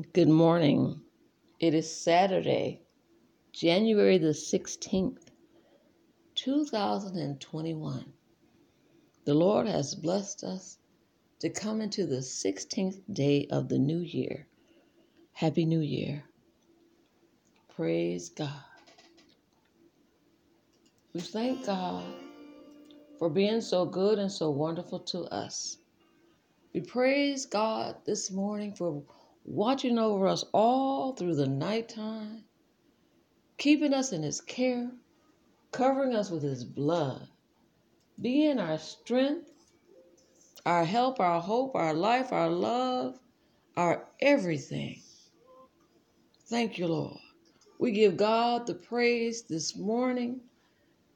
Good morning. It is Saturday, January the 16th, 2021. The Lord has blessed us to come into the 16th day of the new year. Happy New Year. Praise God. We thank God for being so good and so wonderful to us. We praise God this morning for watching over us all through the nighttime, keeping us in His care, covering us with His blood, being our strength, our help, our hope, our life, our love, our everything. Thank you, Lord. We give God the praise this morning.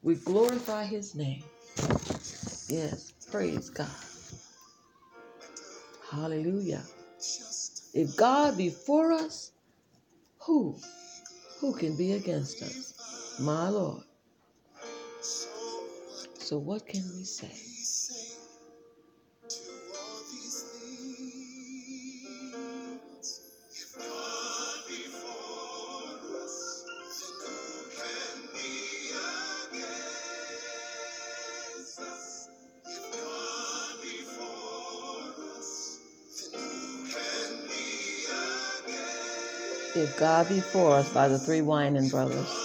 We glorify His name. Yes, praise God. Hallelujah. If God be for us, who, who can be against us? My Lord. So what can we say? God before us by the three Winan brothers.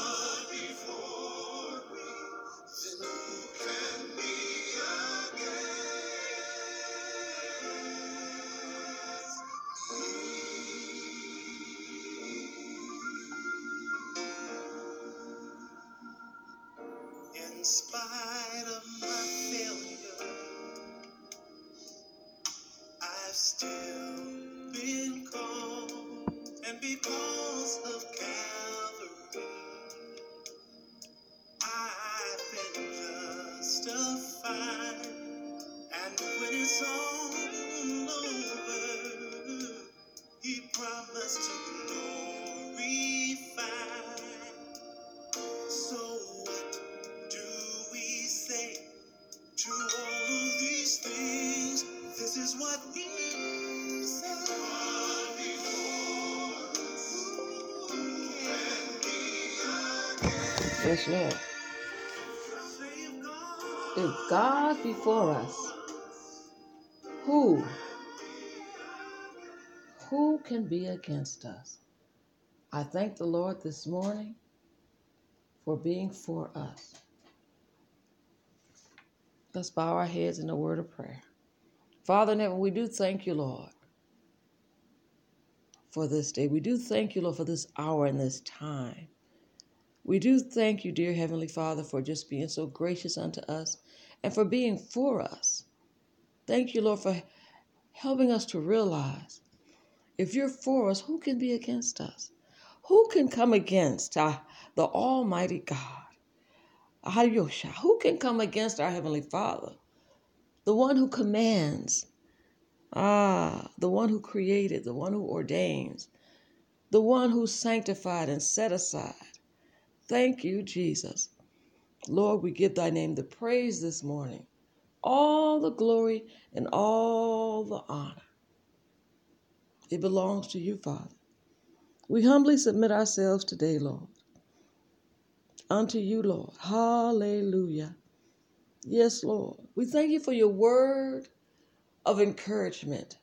Yes. If God before us, who, who can be against us? I thank the Lord this morning for being for us. Let's bow our heads in a word of prayer. Father in heaven, we do thank you, Lord, for this day. We do thank you, Lord, for this hour and this time. We do thank you, dear Heavenly Father, for just being so gracious unto us and for being for us. Thank you, Lord, for helping us to realize if you're for us, who can be against us? Who can come against the Almighty God? Ayosha, who can come against our Heavenly Father? The one who commands, ah, the one who created, the one who ordains, the one who sanctified and set aside. Thank you, Jesus. Lord, we give thy name the praise this morning, all the glory and all the honor. It belongs to you, Father. We humbly submit ourselves today, Lord, unto you, Lord. Hallelujah. Yes, Lord. We thank you for your word of encouragement,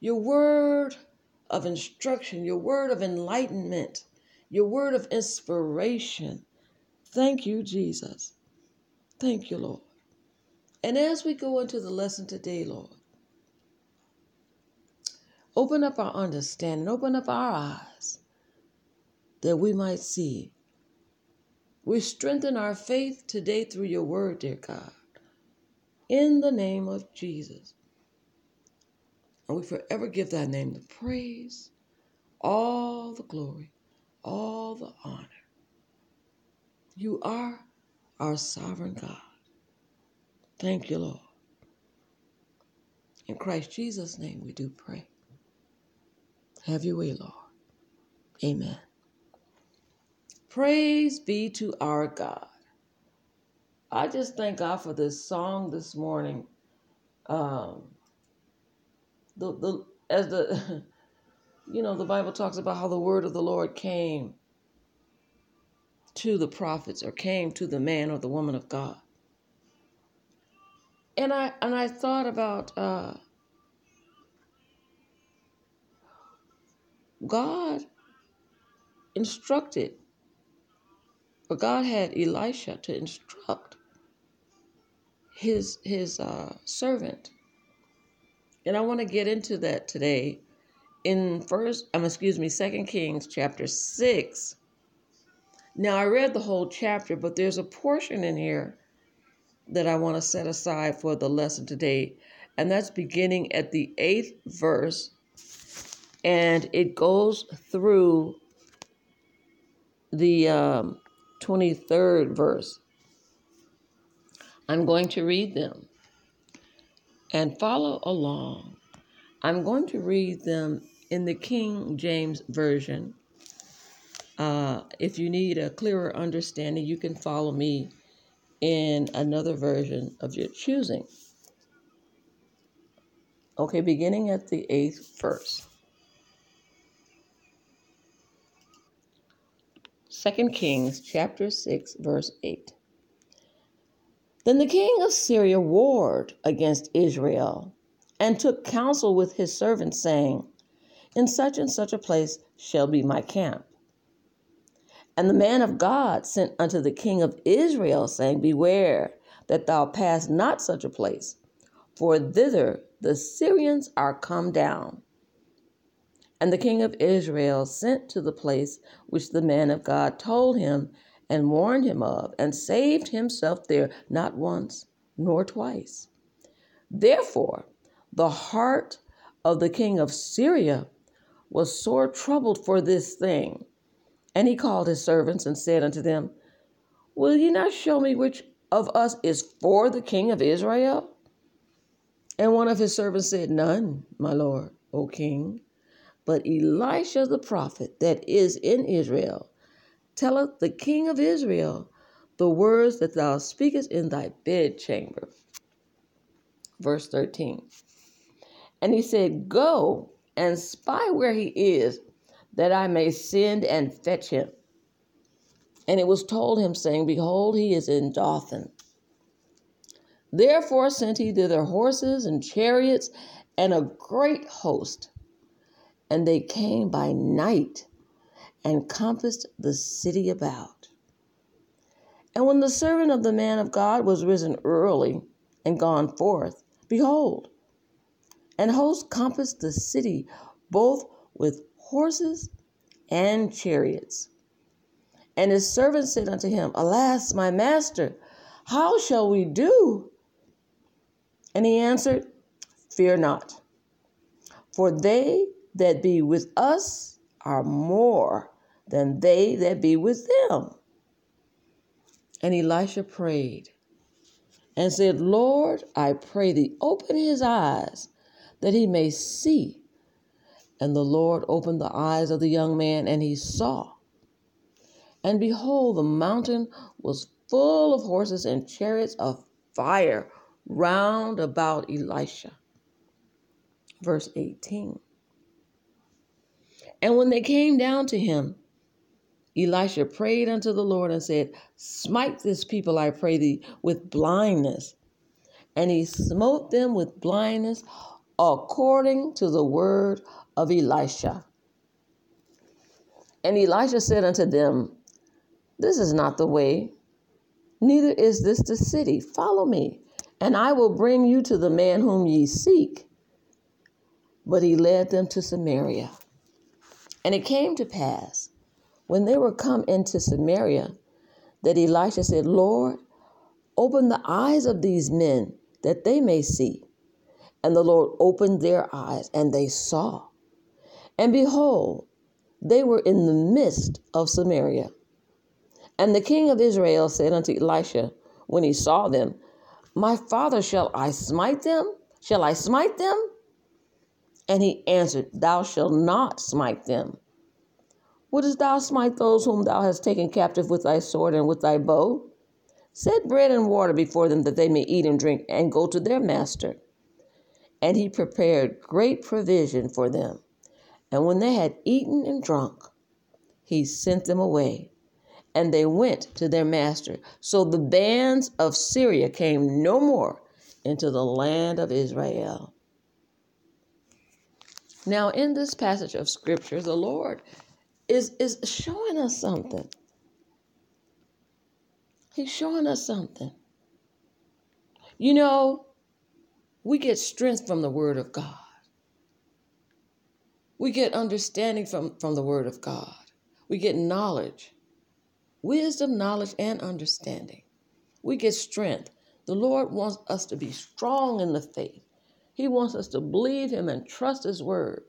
your word of instruction, your word of enlightenment, your word of inspiration. Thank you, Jesus. Thank you, Lord. And as we go into the lesson today, Lord, open up our understanding, open up our eyes that we might see. We strengthen our faith today through your word, dear God, in the name of Jesus. And we forever give thy name the praise, all the glory, all the honor. You are our sovereign God. Thank you, Lord. In Christ Jesus' name we do pray. Have your way, Lord. Amen. Praise be to our God. I just thank God for this song this morning. Um, the the as the you know, the Bible talks about how the word of the Lord came to the prophets or came to the man or the woman of God. And I and I thought about uh, God instructed, or God had Elisha to instruct his his uh, servant, and I want to get into that today in first. Um, excuse me, Second Kings chapter six. Now I read the whole chapter, but there's a portion in here that I want to set aside for the lesson today, and that's beginning at the eighth verse, and it goes through the um, 23rd verse. I'm going to read them and follow along. I'm going to read them in the King James Version. Uh, if you need a clearer understanding, you can follow me in another version of your choosing. Okay, beginning at the eighth verse. Second Kings chapter 6, verse 8. Then the king of Syria warred against Israel and took counsel with his servants, saying, In such and such a place shall be my camp. And the man of God sent unto the king of Israel, saying, Beware that thou pass not such a place, for thither the Syrians are come down. And the king of Israel sent to the place which the man of God told him and warned him of, and saved himself there not once nor twice. Therefore, the heart of the king of Syria was sore troubled for this thing and he called his servants and said unto them, Will ye not show me which of us is for the king of Israel? And one of his servants said, None, my lord, O king, but Elisha the prophet that is in Israel telleth the king of Israel the words that thou speakest in thy bedchamber. Verse 13. And he said, Go and spy where he is, that I may send and fetch him. And it was told him, saying, Behold, he is in Dothan. Therefore sent he thither horses and chariots and a great host. And they came by night and compassed the city about. And when the servant of the man of God was risen early and gone forth, behold, an host compassed the city both with horses and chariots. And his servant said unto him, Alas, my master, how shall we do? And he answered, Fear not, for they that be with us are more than they that be with them. And Elisha prayed and said, Lord, I pray thee, open his eyes that he may see. And the Lord opened the eyes of the young man, and he saw. And behold, the mountain was full of horses and chariots of fire round about Elisha. Verse 18. And when they came down to him, Elisha prayed unto the Lord and said, Smite this people, I pray thee, with blindness. And he smote them with blindness according to the word of Elisha. And Elisha said unto them, This is not the way, neither is this the city. Follow me, and I will bring you to the man whom ye seek. But he led them to Samaria. And it came to pass, when they were come into Samaria, that Elisha said, Lord, open the eyes of these men that they may see. And the Lord opened their eyes, and they saw. And behold, they were in the midst of Samaria. And the king of Israel said unto Elisha, when he saw them, My father, shall I smite them? Shall I smite them? And he answered, Thou shalt not smite them. Wouldst thou smite those whom thou hast taken captive with thy sword and with thy bow? Set bread and water before them that they may eat and drink and go to their master. And he prepared great provision for them And when they had eaten and drunk, he sent them away, and they went to their master. So the bands of Syria came no more into the land of Israel. Now, in this passage of scripture, the Lord is, is showing us something. He's showing us something. You know, we get strength from the Word of God. We get understanding from, from the Word of God. We get knowledge, wisdom, knowledge, and understanding. We get strength. The Lord wants us to be strong in the faith. He wants us to believe Him and trust His Word.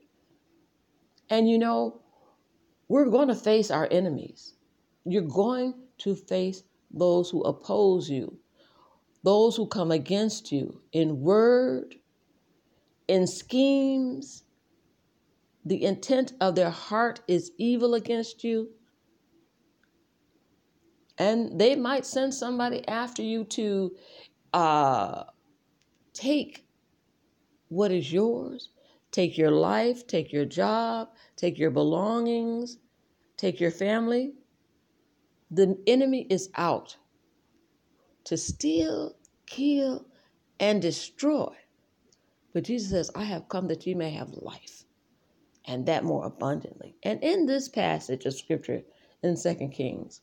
And you know, we're going to face our enemies. You're going to face those who oppose you, those who come against you in word, in schemes, the intent of their heart is evil against you. And they might send somebody after you to uh, take what is yours, take your life, take your job, take your belongings, take your family. The enemy is out to steal, kill, and destroy. But Jesus says, I have come that you may have life and that more abundantly. And in this passage of scripture in Second Kings,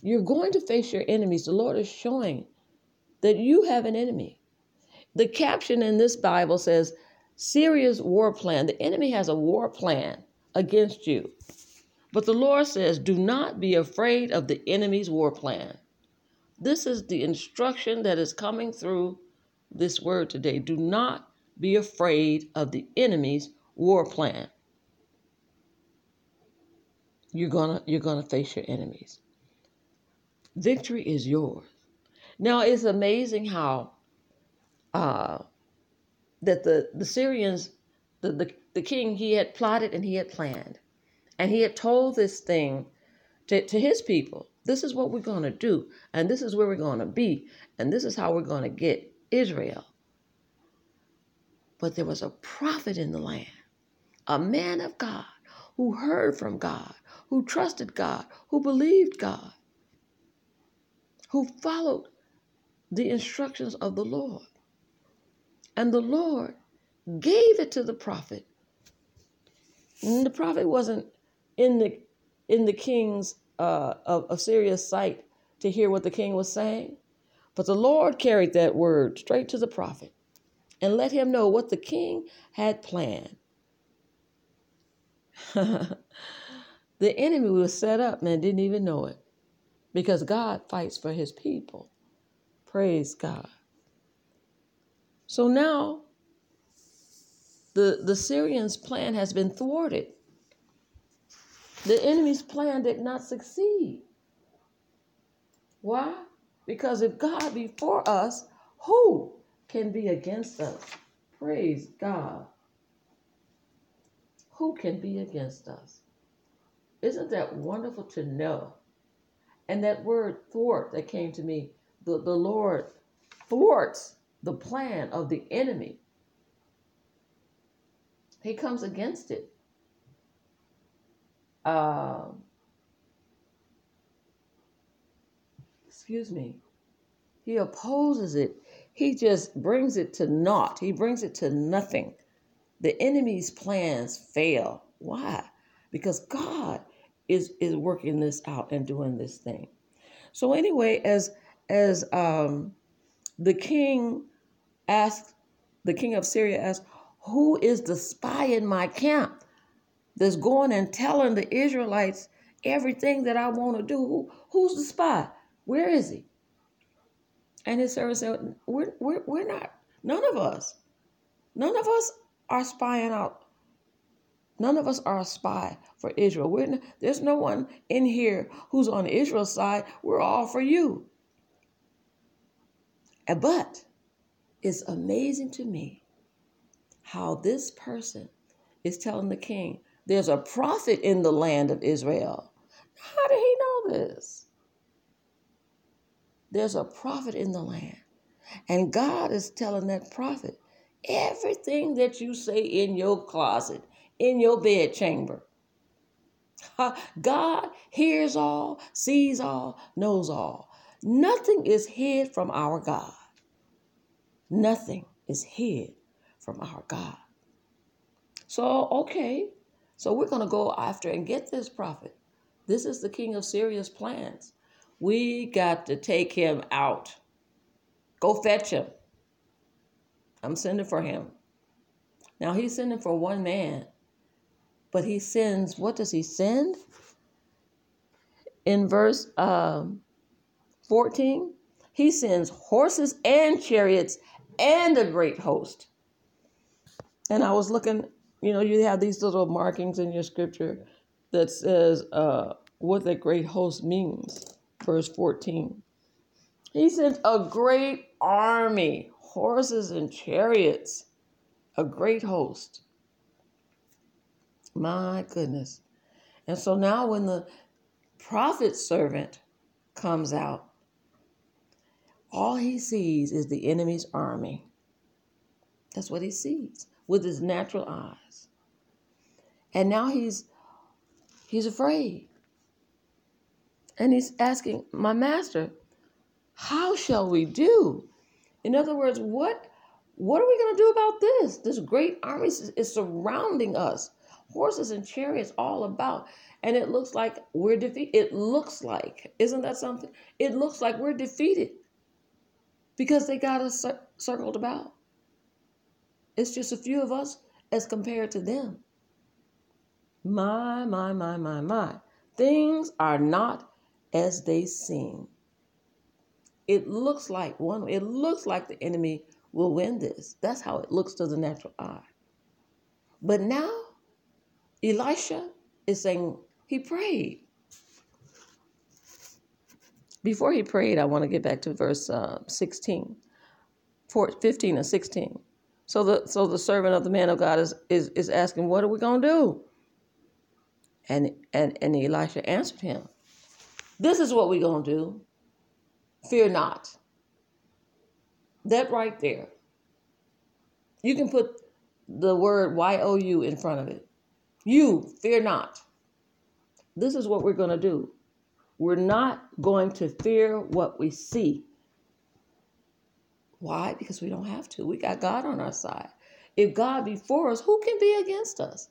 you're going to face your enemies. The Lord is showing that you have an enemy. The caption in this Bible says, Syria's war plan. The enemy has a war plan against you. But the Lord says, Do not be afraid of the enemy's war plan. This is the instruction that is coming through this word today. Do not be afraid of the enemy's war plan you're gonna you're gonna face your enemies. Victory is yours. Now it's amazing how uh, that the the Syrians, the, the the king, he had plotted and he had planned, and he had told this thing to, to his people. This is what we're gonna do, and this is where we're gonna be, and this is how we're gonna get Israel. But there was a prophet in the land, a man of God who heard from God, who trusted God, who believed God, who followed the instructions of the Lord. And the Lord gave it to the prophet. And the prophet wasn't in the in the king's uh, of, of Syria's sight to hear what the king was saying, but the Lord carried that word straight to the prophet and let him know what the king had planned. The enemy was set up and didn't even know it because God fights for his people. Praise God. So now the, the Syrians' plan has been thwarted. The enemy's plan did not succeed. Why? Because if God be for us, who can be against us? Praise God. Who can be against us? Isn't that wonderful to know? And that word thwart that came to me, the, the Lord thwarts the plan of the enemy. He comes against it. Uh, excuse me. He opposes it. He just brings it to naught. He brings it to nothing. The enemy's plans fail. Why? Because God is is working this out and doing this thing. So anyway, as as um, the king asked, the king of Syria asked, "Who is the spy in my camp that's going and telling the Israelites everything that I want to do? Who, who's the spy? Where is he?" And his servant said, "We're we're we're not. None of us. None of us are spying out None of us are a spy for Israel. We're, there's no one in here who's on Israel's side. We're all for you. But it's amazing to me how this person is telling the king there's a prophet in the land of Israel. How did he know this? There's a prophet in the land. And God is telling that prophet everything that you say in your closet in your bedchamber. God hears all, sees all, knows all. Nothing is hid from our God. Nothing is hid from our God. So, okay, so we're going to go after and get this prophet. This is the king of Syria's plans. We got to take him out. Go fetch him. I'm sending for him. Now he's sending for one man, but he sends, what does he send? In verse um, 14, he sends horses and chariots and a great host. And I was looking, you know, you have these little markings in your scripture that says uh, what that great host means. Verse 14. He sent a great army, horses and chariots, a great host. My goodness. And so now when the prophet servant comes out, all he sees is the enemy's army. That's what he sees with his natural eyes. And now he's he's afraid. And he's asking, "My master, how shall we do?" In other words, what what are we going to do about this? This great army is, surrounding us. Horses and chariots all about. And it looks like we're defeated. It looks like, isn't that something? It looks like we're defeated because they got us circled about. It's just a few of us as compared to them. My, my, my, my, my. Things are not as they seem. It looks like one, it looks like the enemy will win this. That's how it looks to the natural eye. But now, Elisha is saying he prayed. Before he prayed, I want to get back to verse uh, 16, 15 and 16. So the so the servant of the man of God is is, is asking, what are we gonna do? And and and Elisha answered him, This is what we're gonna do. Fear not. That right there. You can put the word Y O U in front of it. You fear not. This is what we're gonna do. We're not going to fear what we see. Why? Because we don't have to. We got God on our side. If God be for us, who can be against us?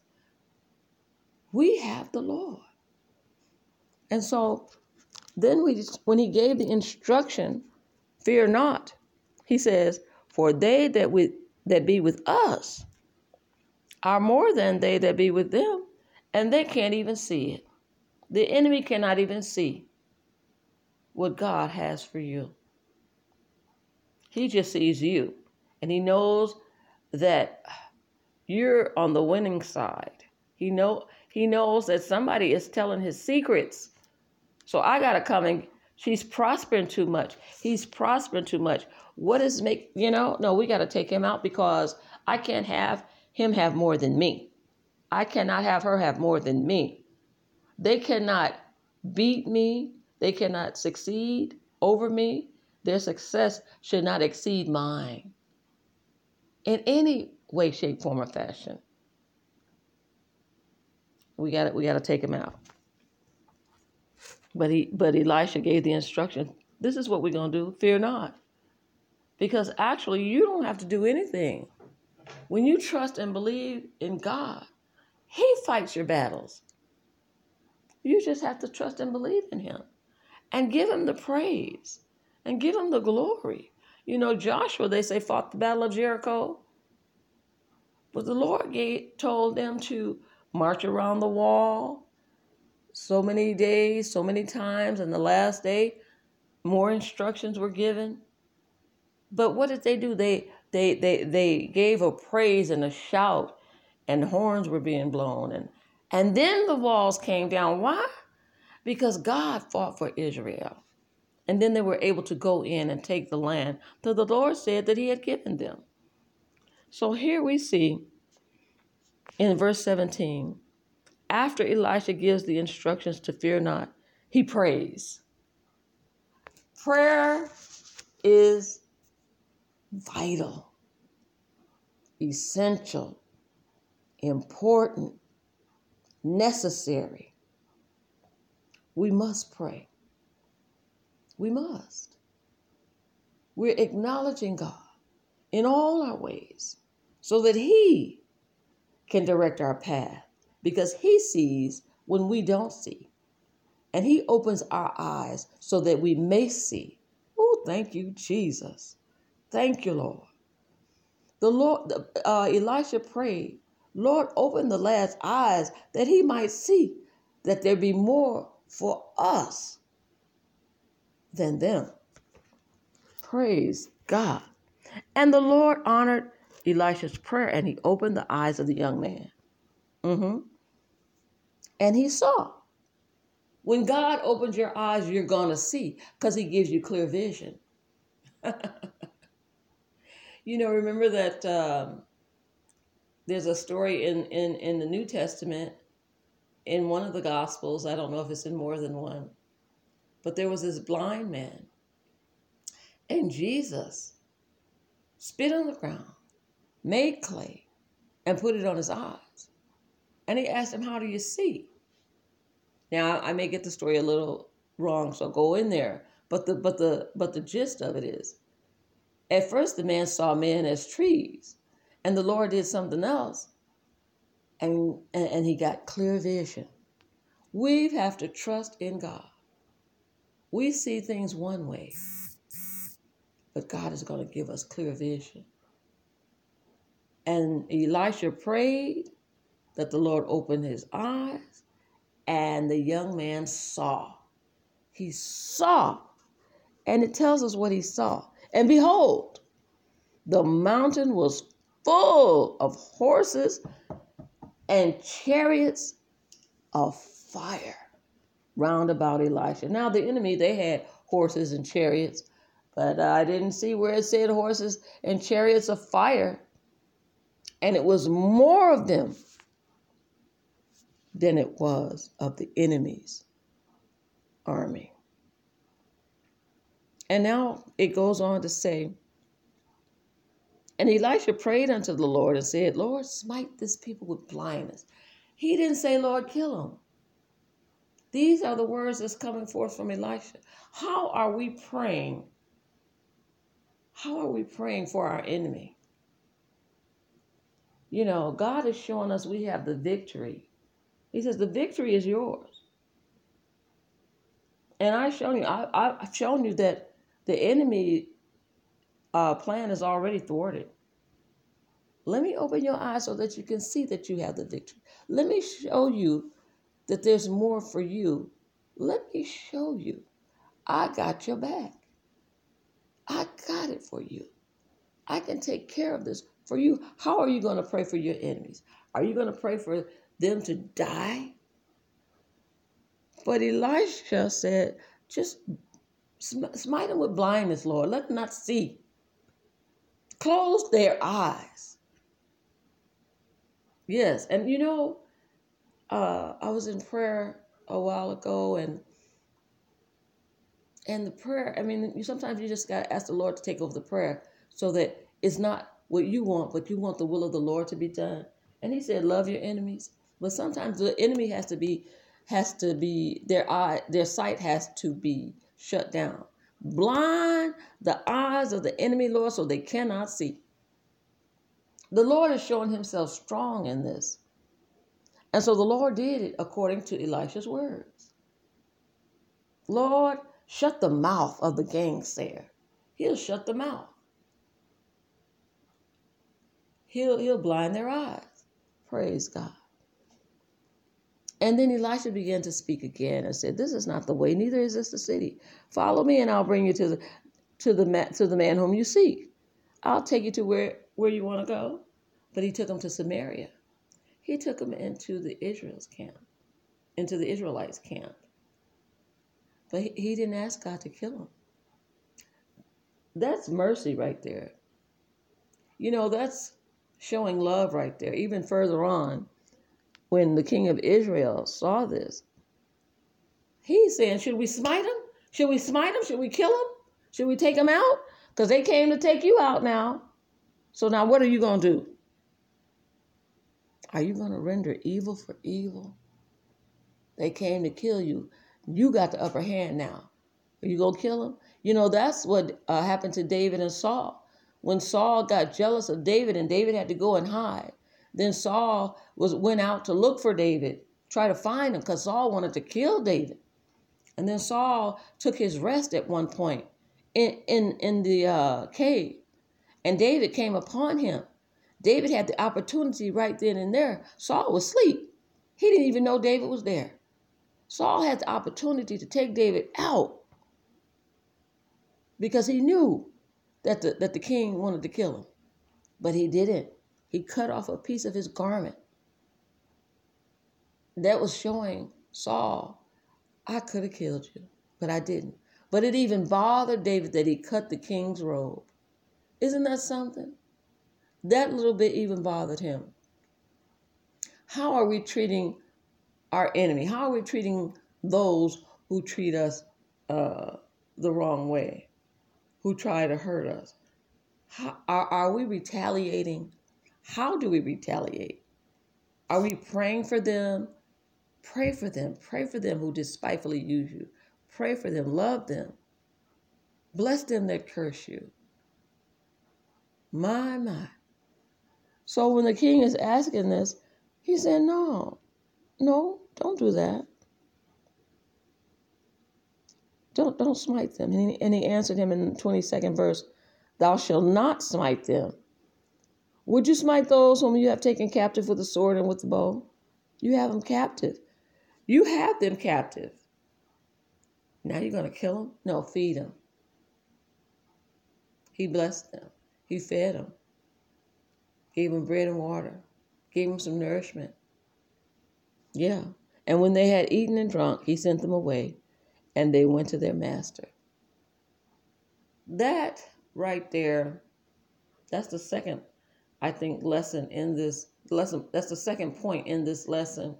We have the Lord. And so then we when he gave the instruction, fear not, he says, for they that with that be with us are more than they that be with them, and they can't even see it. The enemy cannot even see what God has for you. He just sees you and he knows that you're on the winning side. He know he knows that somebody is telling his secrets. So I got to come and she's prospering too much. He's prospering too much. What is make, you know, no, we got to take him out because I can't have him have more than me. I cannot have her have more than me. They cannot beat me, they cannot succeed over me. Their success should not exceed mine in any way, shape, form, or fashion. We got we got to take him out. But he but Elisha gave the instruction. This is what we're gonna do. Fear not, because actually you don't have to do anything. When you trust and believe in God, He fights your battles. You just have to trust and believe in him and give him the praise and give him the glory. You know, Joshua, they say, fought the battle of Jericho. But the Lord gave, told them to march around the wall so many days, so many times. And the last day, more instructions were given. But what did they do? They they they they gave a praise and a shout, and horns were being blown, and and then the walls came down. Why? Because God fought for Israel. And then they were able to go in and take the land that the Lord said that He had given them. So here we see in verse 17, after Elisha gives the instructions to fear not, he prays. Prayer is vital, essential important, necessary. We must pray. We must. We're acknowledging God in all our ways so that He can direct our path because He sees when we don't see. And He opens our eyes so that we may see. Oh, thank you, Jesus. Thank you, Lord. The Lord, uh, Elisha prayed, Lord, open the lad's eyes that he might see that there be more for us than them. Praise God. And the Lord honored Elisha's prayer and he opened the eyes of the young man. Mm-hmm. And he saw. When God opens your eyes, you're going to see because he gives you clear vision. you know, remember that um, there's a story in, in, in the New Testament, in one of the Gospels. I don't know if it's in more than one, but there was this blind man. And Jesus spit on the ground, made clay, and put it on his eyes. And he asked him, How do you see? Now I may get the story a little wrong, so go in there. But the but the but the gist of it is at first the man saw men as trees, and the Lord did something else. And, and, and he got clear vision. We have to trust in God. We see things one way, but God is going to give us clear vision. And Elisha prayed that the Lord open his eyes, and the young man saw. He saw. And it tells us what he saw. And behold, the mountain was full of horses and chariots of fire round about Elisha. Now, the enemy, they had horses and chariots, but uh, I didn't see where it said horses and chariots of fire. And it was more of them than it was of the enemy's army. And now it goes on to say, and Elisha prayed unto the Lord and said, Lord, smite this people with blindness. He didn't say, Lord, kill them. These are the words that's coming forth from Elisha. How are we praying? How are we praying for our enemy? You know, God is showing us we have the victory he says, the victory is yours. And I've shown you, I, have shown you that the enemy uh, plan is already thwarted. Let me open your eyes so that you can see that you have the victory. Let me show you that there's more for you. Let me show you. I got your back. I got it for you. I can take care of this for you. How are you going to pray for your enemies? Are you going to pray for them to die. But Elisha said, just smite them with blindness, Lord. Let them not see. Close their eyes. Yes, and you know, uh, I was in prayer a while ago, and and the prayer. I mean, you sometimes you just got to ask the Lord to take over the prayer, so that it's not what you want, but you want the will of the Lord to be done. And He said, "Love your enemies." But sometimes the enemy has to be has to be their eye their sight has to be shut down. Blind the eyes of the enemy, Lord, so they cannot see. The Lord is showing himself strong in this. And so the Lord did it according to Elisha's words. Lord, shut the mouth of the gangster. He'll shut the mouth. He'll, he'll blind their eyes. Praise God. And then Elisha began to speak again and said, "This is not the way, neither is this the city. Follow me, and I'll bring you to the to the man, to the man whom you seek. I'll take you to where where you want to go." But he took him to Samaria. He took him into the Israel's camp, into the Israelites' camp. But he, he didn't ask God to kill him. That's mercy right there. You know, that's showing love right there. Even further on, when the king of Israel saw this, he's saying, Should we smite him? Should we smite him? Should we kill him? Should we take him out? Because they came to take you out now. So now what are you going to do? Are you going to render evil for evil? They came to kill you. You got the upper hand now. Are you going to kill them? You know, that's what uh, happened to David and Saul. When Saul got jealous of David and David had to go and hide, then Saul was went out to look for David, try to find him because Saul wanted to kill David. And then Saul took his rest at one point in, in, in the uh, cave. And David came upon him. David had the opportunity right then and there. Saul was asleep. He didn't even know David was there. Saul had the opportunity to take David out because he knew that the, that the king wanted to kill him. But he didn't. He cut off a piece of his garment. That was showing Saul, I could have killed you, but I didn't. But it even bothered David that he cut the king's robe. Isn't that something? That little bit even bothered him. How are we treating our enemy? How are we treating those who treat us uh, the wrong way, who try to hurt us? How, are, are we retaliating? How do we retaliate? Are we praying for them? Pray for them. Pray for them who despitefully use you. Pray for them, love them. Bless them that curse you. My, my. So when the king is asking this, he said, No, no, don't do that. Don't, don't smite them. And he, and he answered him in the 22nd verse, Thou shalt not smite them. Would you smite those whom you have taken captive with the sword and with the bow? You have them captive. You have them captive. Now you're going to kill them? No, feed them. He blessed them. He fed them. Gave them bread and water. Gave them some nourishment. Yeah. And when they had eaten and drunk, he sent them away, and they went to their master. That right there, that's the second, I think, lesson in this lesson. That's the second point in this lesson.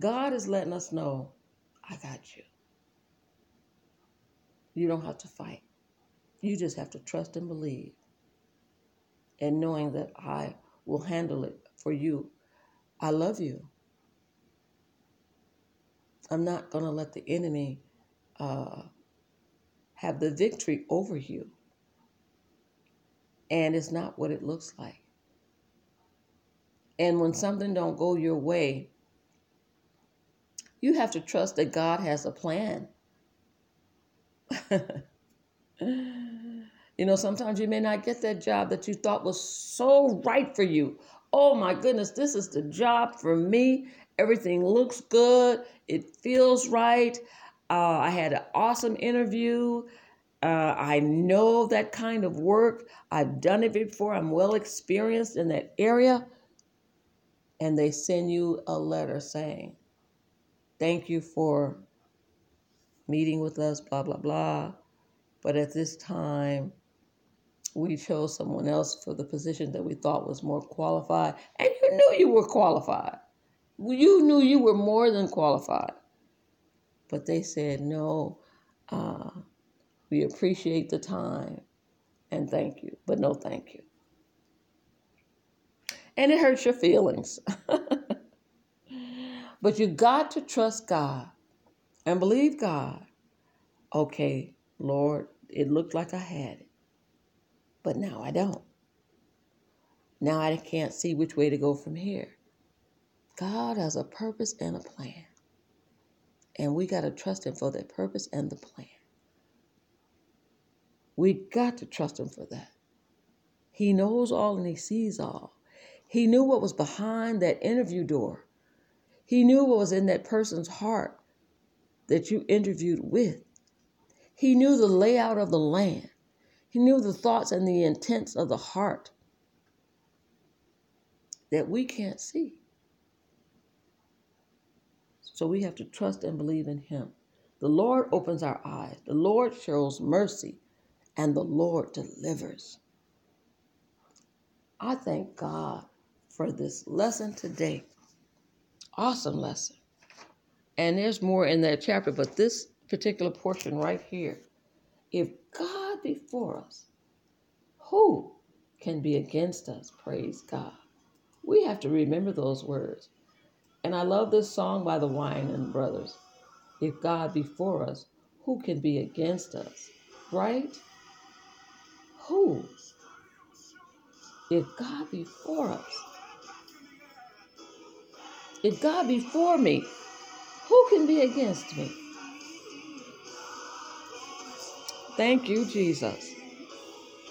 God is letting us know, I got you. You don't have to fight. You just have to trust and believe. And knowing that I will handle it for you. I love you. I'm not going to let the enemy uh, have the victory over you. And it's not what it looks like. And when something don't go your way, you have to trust that God has a plan you know, sometimes you may not get that job that you thought was so right for you. Oh my goodness, this is the job for me. Everything looks good, it feels right. Uh, I had an awesome interview. Uh, I know that kind of work. I've done it before. I'm well experienced in that area. And they send you a letter saying, Thank you for meeting with us, blah, blah, blah. But at this time, we chose someone else for the position that we thought was more qualified. And you knew you were qualified. You knew you were more than qualified. But they said, no, uh, we appreciate the time and thank you, but no thank you. And it hurts your feelings. but you got to trust God and believe God. Okay, Lord, it looked like I had it, but now I don't. Now I can't see which way to go from here. God has a purpose and a plan. And we got to trust Him for that purpose and the plan. We got to trust Him for that. He knows all and He sees all. He knew what was behind that interview door. He knew what was in that person's heart that you interviewed with. He knew the layout of the land. He knew the thoughts and the intents of the heart that we can't see. So we have to trust and believe in Him. The Lord opens our eyes, the Lord shows mercy, and the Lord delivers. I thank God for this lesson today. Awesome lesson. And there's more in that chapter, but this particular portion right here if God be for us, who can be against us? Praise God. We have to remember those words. And I love this song by the Winans Brothers. If God be for us, who can be against us? Right? Who? If God be for us, if God be for me, who can be against me? Thank you, Jesus.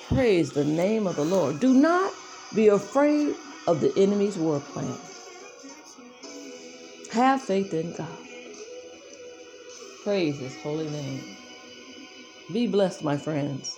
Praise the name of the Lord. Do not be afraid of the enemy's war plan. Have faith in God. Praise his holy name. Be blessed, my friends.